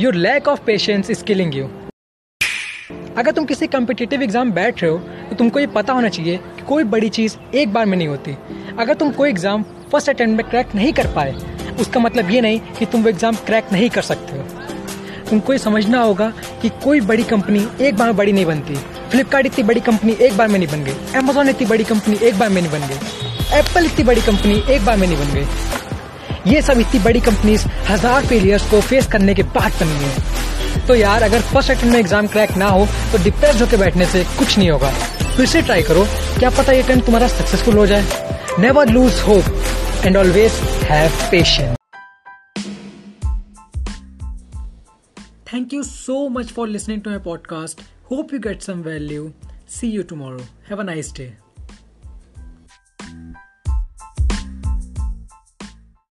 Your lack of patience is killing you अगर तुम किसी कम्पिटिटिव एग्ज़ाम बैठ रहे हो तो तुमको ये पता होना चाहिए कि कोई बड़ी चीज़ एक बार में नहीं होती। अगर तुम कोई एग्ज़ाम फ़र्स्ट अटेम्प्ट में क्रैक नहीं कर पाए, उसका मतलब ये नहीं कि तुम वो एग्ज़ाम क्रैक नहीं कर सकते हो। तुमको ये समझना होगा कि कोई बड़ी कंपनी एक बार में बड़ी नहीं बनती। फ्लिपकार्ट इतनी बड़ी कंपनी एक बार में नहीं बन गई। अमेजोन इतनी बड़ी कंपनी एक बार में नहीं बन गई। एप्पल इतनी बड़ी कंपनी एक बार में नहीं बन गई। ये सब इतनी बड़ी कंपनीज़ हज़ार फेलियर्स को फेस करने के बाद बनी है तो यार, अगर फ़र्स्ट अटेम्प्ट में एग्ज़ाम क्रैक ना हो तो डिप्रेस होकर बैठने से कुछ नहीं होगा फिर से ट्राई करो, क्या पता ये अटेम्प्ट तुम्हारा सक्सेसफुल हो जाए never lose hope and always have patience Thank you so much for listening to my podcast. Hope you get some value. See you tomorrow. Have a nice day.